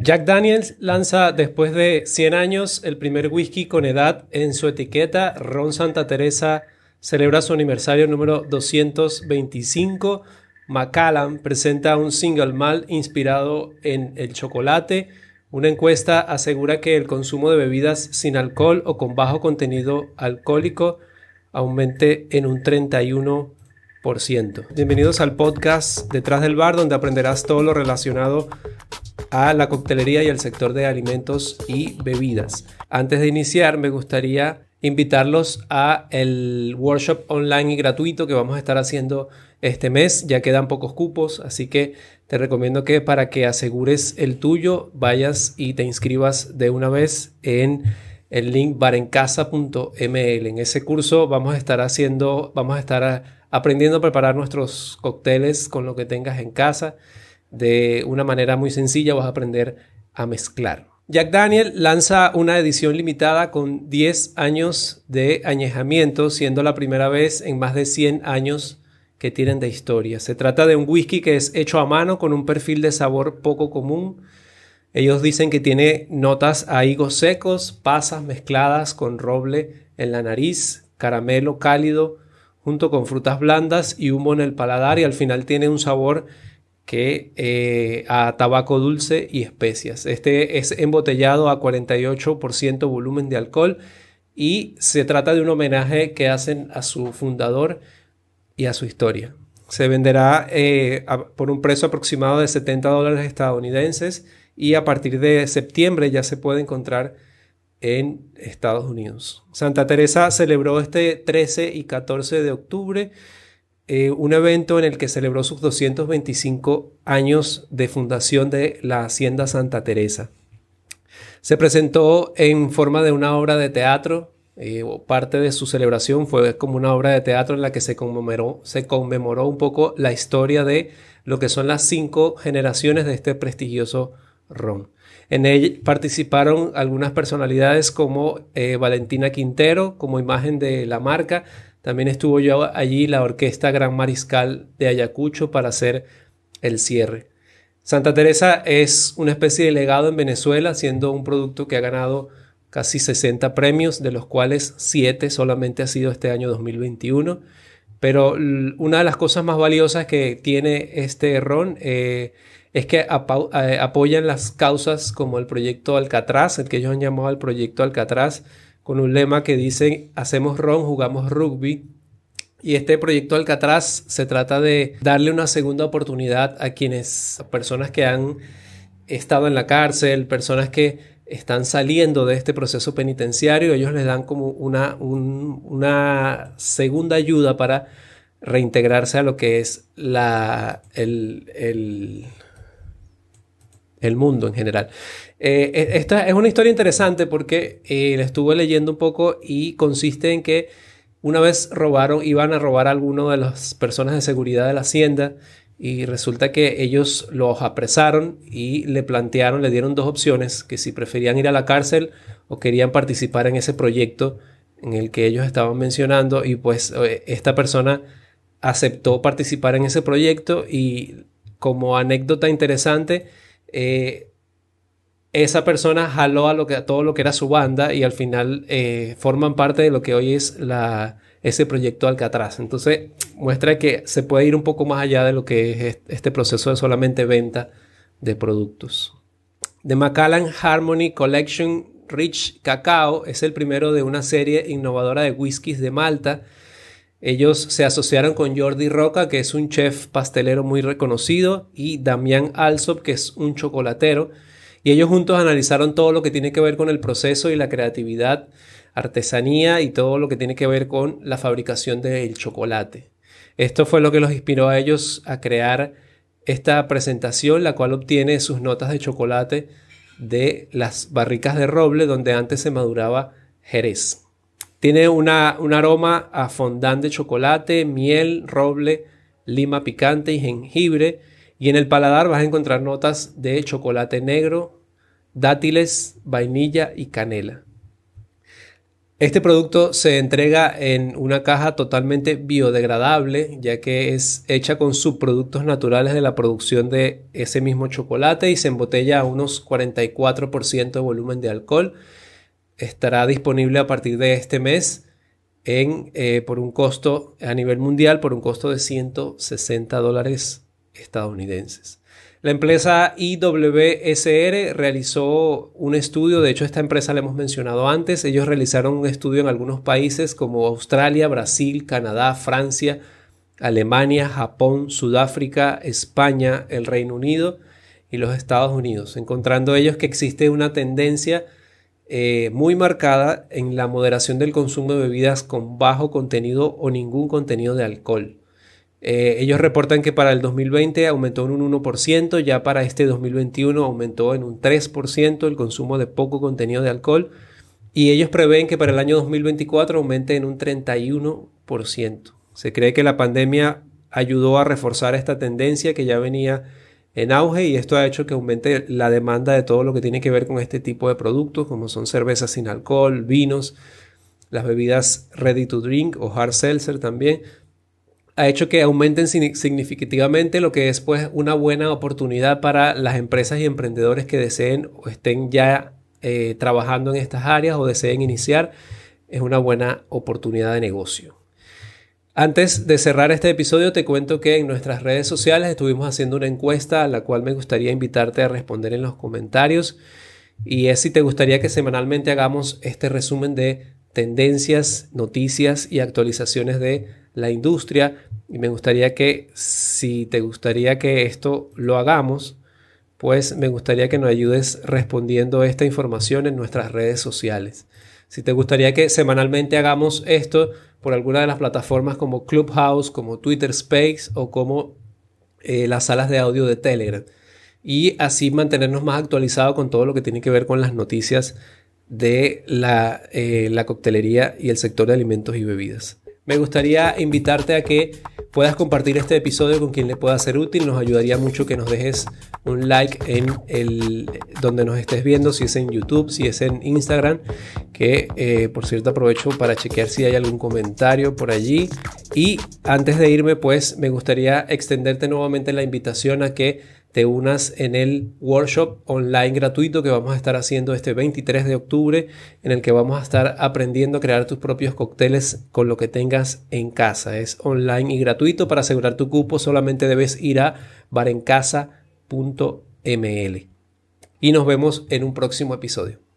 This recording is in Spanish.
Jack Daniels lanza después de 100 años el primer whisky con edad en su etiqueta. Ron Santa Teresa celebra su aniversario número 225. Macallan presenta un single malt inspirado en el chocolate. Una encuesta asegura que el consumo de bebidas sin alcohol o con bajo contenido alcohólico aumente en un 31%. Bienvenidos al podcast Detrás del Bar, donde aprenderás todo lo relacionado a la coctelería y al sector de alimentos y bebidas. Antes de iniciar, me gustaría invitarlos a el workshop online y gratuito que vamos a estar haciendo este mes. Ya quedan pocos cupos, así que te recomiendo que para que asegures el tuyo vayas y te inscribas de una vez en el link barencasa.ml. En ese curso vamos a estar haciendo, vamos a estar aprendiendo a preparar nuestros cócteles con lo que tengas en casa. De una manera muy sencilla vas a aprender a mezclar. Jack Daniel lanza una edición limitada con 10 años de añejamiento, siendo la primera vez en más de 100 años que tienen de historia. Se trata de un whisky que es hecho a mano con un perfil de sabor poco común. Ellos dicen que tiene notas a higos secos, pasas mezcladas con roble en la nariz, caramelo cálido, junto con frutas blandas y humo en el paladar y al final tiene un sabor que eh, a tabaco dulce y especias. Este es embotellado a 48% volumen de alcohol y se trata de un homenaje que hacen a su fundador y a su historia. Se venderá eh, por un precio aproximado de 70 dólares estadounidenses y a partir de septiembre ya se puede encontrar en Estados Unidos. Santa Teresa celebró este 13 y 14 de octubre eh, un evento en el que celebró sus 225 años de fundación de la Hacienda Santa Teresa. Se presentó en forma de una obra de teatro. Eh, parte de su celebración fue como una obra de teatro en la que se conmemoró, se conmemoró un poco la historia de lo que son las cinco generaciones de este prestigioso ron. En él participaron algunas personalidades como eh, Valentina Quintero como imagen de la marca, también estuvo yo allí la Orquesta Gran Mariscal de Ayacucho para hacer el cierre. Santa Teresa es una especie de legado en Venezuela, siendo un producto que ha ganado casi 60 premios, de los cuales 7 solamente ha sido este año 2021. Pero una de las cosas más valiosas que tiene este ron eh, es que eh, apoyan las causas como el proyecto Alcatraz, el que ellos han llamado el proyecto Alcatraz, con un lema que dice hacemos ron, jugamos rugby. Y este proyecto Alcatraz se trata de darle una segunda oportunidad a quienes, personas que han estado en la cárcel, personas que están saliendo de este proceso penitenciario, ellos les dan como una, una segunda ayuda para reintegrarse a lo que es la, el, el, el mundo en general. Eh, e, esta es una historia interesante porque eh, la estuve leyendo un poco y consiste en que una vez robaron, iban a robar a alguno de las personas de seguridad de la hacienda y resulta que ellos los apresaron y le plantearon, le dieron dos opciones, que si preferían ir a la cárcel o querían participar en ese proyecto en el que ellos estaban mencionando y pues eh, esta persona aceptó participar en ese proyecto y como anécdota interesante, eh, esa persona jaló a, lo que, a todo lo que era su banda y al final eh, forman parte de lo que hoy es ese proyecto Alcatraz. Entonces muestra que se puede ir un poco más allá de lo que es este proceso de solamente venta de productos. The Macallan Harmony Collection Rich Cacao es el primero de una serie innovadora de whiskies de Malta. Ellos se asociaron con Jordi Roca, que es un chef pastelero muy reconocido, y Damián Alsop, que es un chocolatero y ellos juntos analizaron todo lo que tiene que ver con el proceso y la creatividad, artesanía y todo lo que tiene que ver con la fabricación del chocolate. Esto fue lo que los inspiró a ellos a crear esta presentación, la cual obtiene sus notas de chocolate de las barricas de roble donde antes se maduraba Jerez. Tiene una, un aroma a fondant de chocolate, miel, roble, lima picante y jengibre y en el paladar vas a encontrar notas de chocolate negro, dátiles, vainilla y canela. Este producto se entrega en una caja totalmente biodegradable, ya que es hecha con subproductos naturales de la producción de ese mismo chocolate y se embotella a unos 44% de volumen de alcohol. Estará disponible a partir de este mes en, eh, por un costo a nivel mundial, por un costo de 160 dólares estadounidenses. La empresa IWSR realizó un estudio, de hecho esta empresa la hemos mencionado antes, ellos realizaron un estudio en algunos países como Australia, Brasil, Canadá, Francia, Alemania, Japón, Sudáfrica, España, el Reino Unido y los Estados Unidos, encontrando ellos que existe una tendencia eh, muy marcada en la moderación del consumo de bebidas con bajo contenido o ningún contenido de alcohol. Eh, ellos reportan que para el 2020 aumentó en un 1%, ya para este 2021 aumentó en un 3% el consumo de poco contenido de alcohol y ellos prevén que para el año 2024 aumente en un 31%. Se cree que la pandemia ayudó a reforzar esta tendencia que ya venía en auge y esto ha hecho que aumente la demanda de todo lo que tiene que ver con este tipo de productos como son cervezas sin alcohol, vinos, las bebidas ready to drink o hard seltzer también ha hecho que aumenten significativamente lo que es pues una buena oportunidad para las empresas y emprendedores que deseen o estén ya eh, trabajando en estas áreas o deseen iniciar. Es una buena oportunidad de negocio. Antes de cerrar este episodio te cuento que en nuestras redes sociales estuvimos haciendo una encuesta a la cual me gustaría invitarte a responder en los comentarios y es si te gustaría que semanalmente hagamos este resumen de tendencias, noticias y actualizaciones de la industria y me gustaría que si te gustaría que esto lo hagamos, pues me gustaría que nos ayudes respondiendo esta información en nuestras redes sociales. Si te gustaría que semanalmente hagamos esto por alguna de las plataformas como Clubhouse, como Twitter Space o como eh, las salas de audio de Telegram. Y así mantenernos más actualizados con todo lo que tiene que ver con las noticias de la, eh, la coctelería y el sector de alimentos y bebidas. Me gustaría invitarte a que puedas compartir este episodio con quien le pueda ser útil. Nos ayudaría mucho que nos dejes un like en el donde nos estés viendo, si es en YouTube, si es en Instagram, que eh, por cierto aprovecho para chequear si hay algún comentario por allí. Y antes de irme, pues me gustaría extenderte nuevamente la invitación a que te unas en el workshop online gratuito que vamos a estar haciendo este 23 de octubre, en el que vamos a estar aprendiendo a crear tus propios cócteles con lo que tengas en casa. Es online y gratuito. Para asegurar tu cupo solamente debes ir a barencasa.ml. Y nos vemos en un próximo episodio.